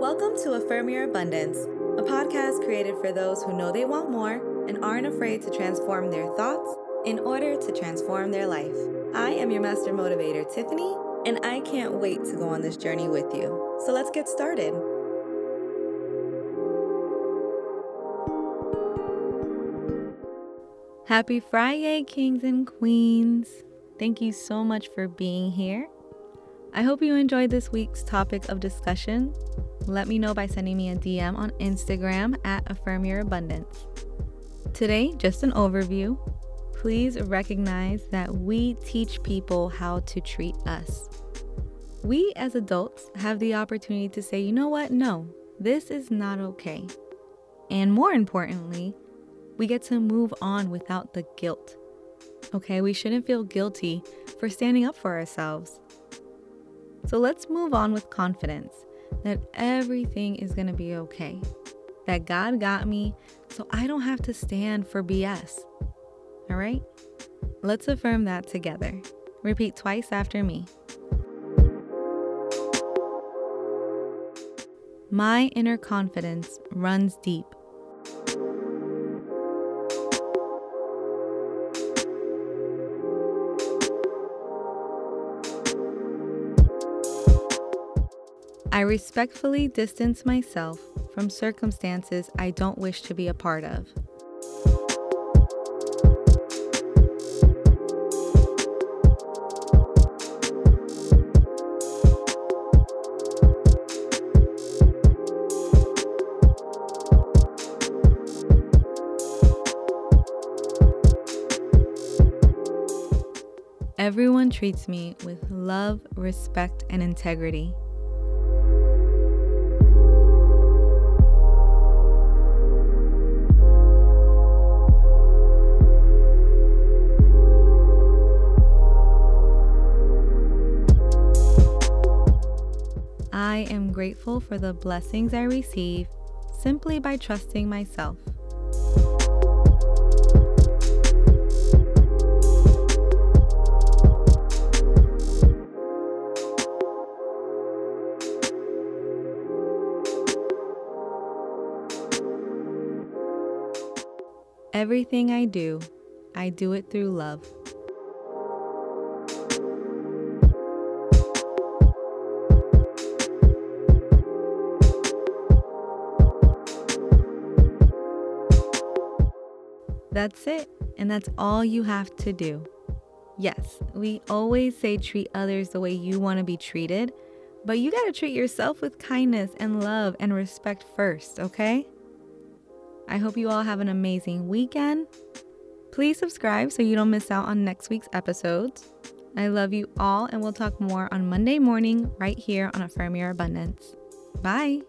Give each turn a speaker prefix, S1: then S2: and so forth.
S1: Welcome to Affirm Your Abundance, a podcast created for those who know they want more and aren't afraid to transform their thoughts in order to transform their life. I am your master motivator, Tiffany, and I can't wait to go on this journey with you. So let's get started. Happy Friday, kings and queens. Thank you so much for being here. I hope you enjoyed this week's topic of discussion. Let me know by sending me a DM on Instagram at Affirm Your Abundance. Today, just an overview. Please recognize that we teach people how to treat us. We as adults have the opportunity to say, you know what? No, this is not okay. And more importantly, we get to move on without the guilt. Okay, we shouldn't feel guilty for standing up for ourselves. So let's move on with confidence that everything is going to be okay. That God got me, so I don't have to stand for BS. All right? Let's affirm that together. Repeat twice after me. My inner confidence runs deep. I respectfully distance myself from circumstances I don't wish to be a part of. Everyone treats me with love, respect, and integrity. I am grateful for the blessings I receive simply by trusting myself. Everything I do, I do it through love. That's it, and that's all you have to do. Yes, we always say treat others the way you want to be treated, but you got to treat yourself with kindness and love and respect first, okay? I hope you all have an amazing weekend. Please subscribe so you don't miss out on next week's episodes. I love you all, and we'll talk more on Monday morning right here on Affirm Your Abundance. Bye.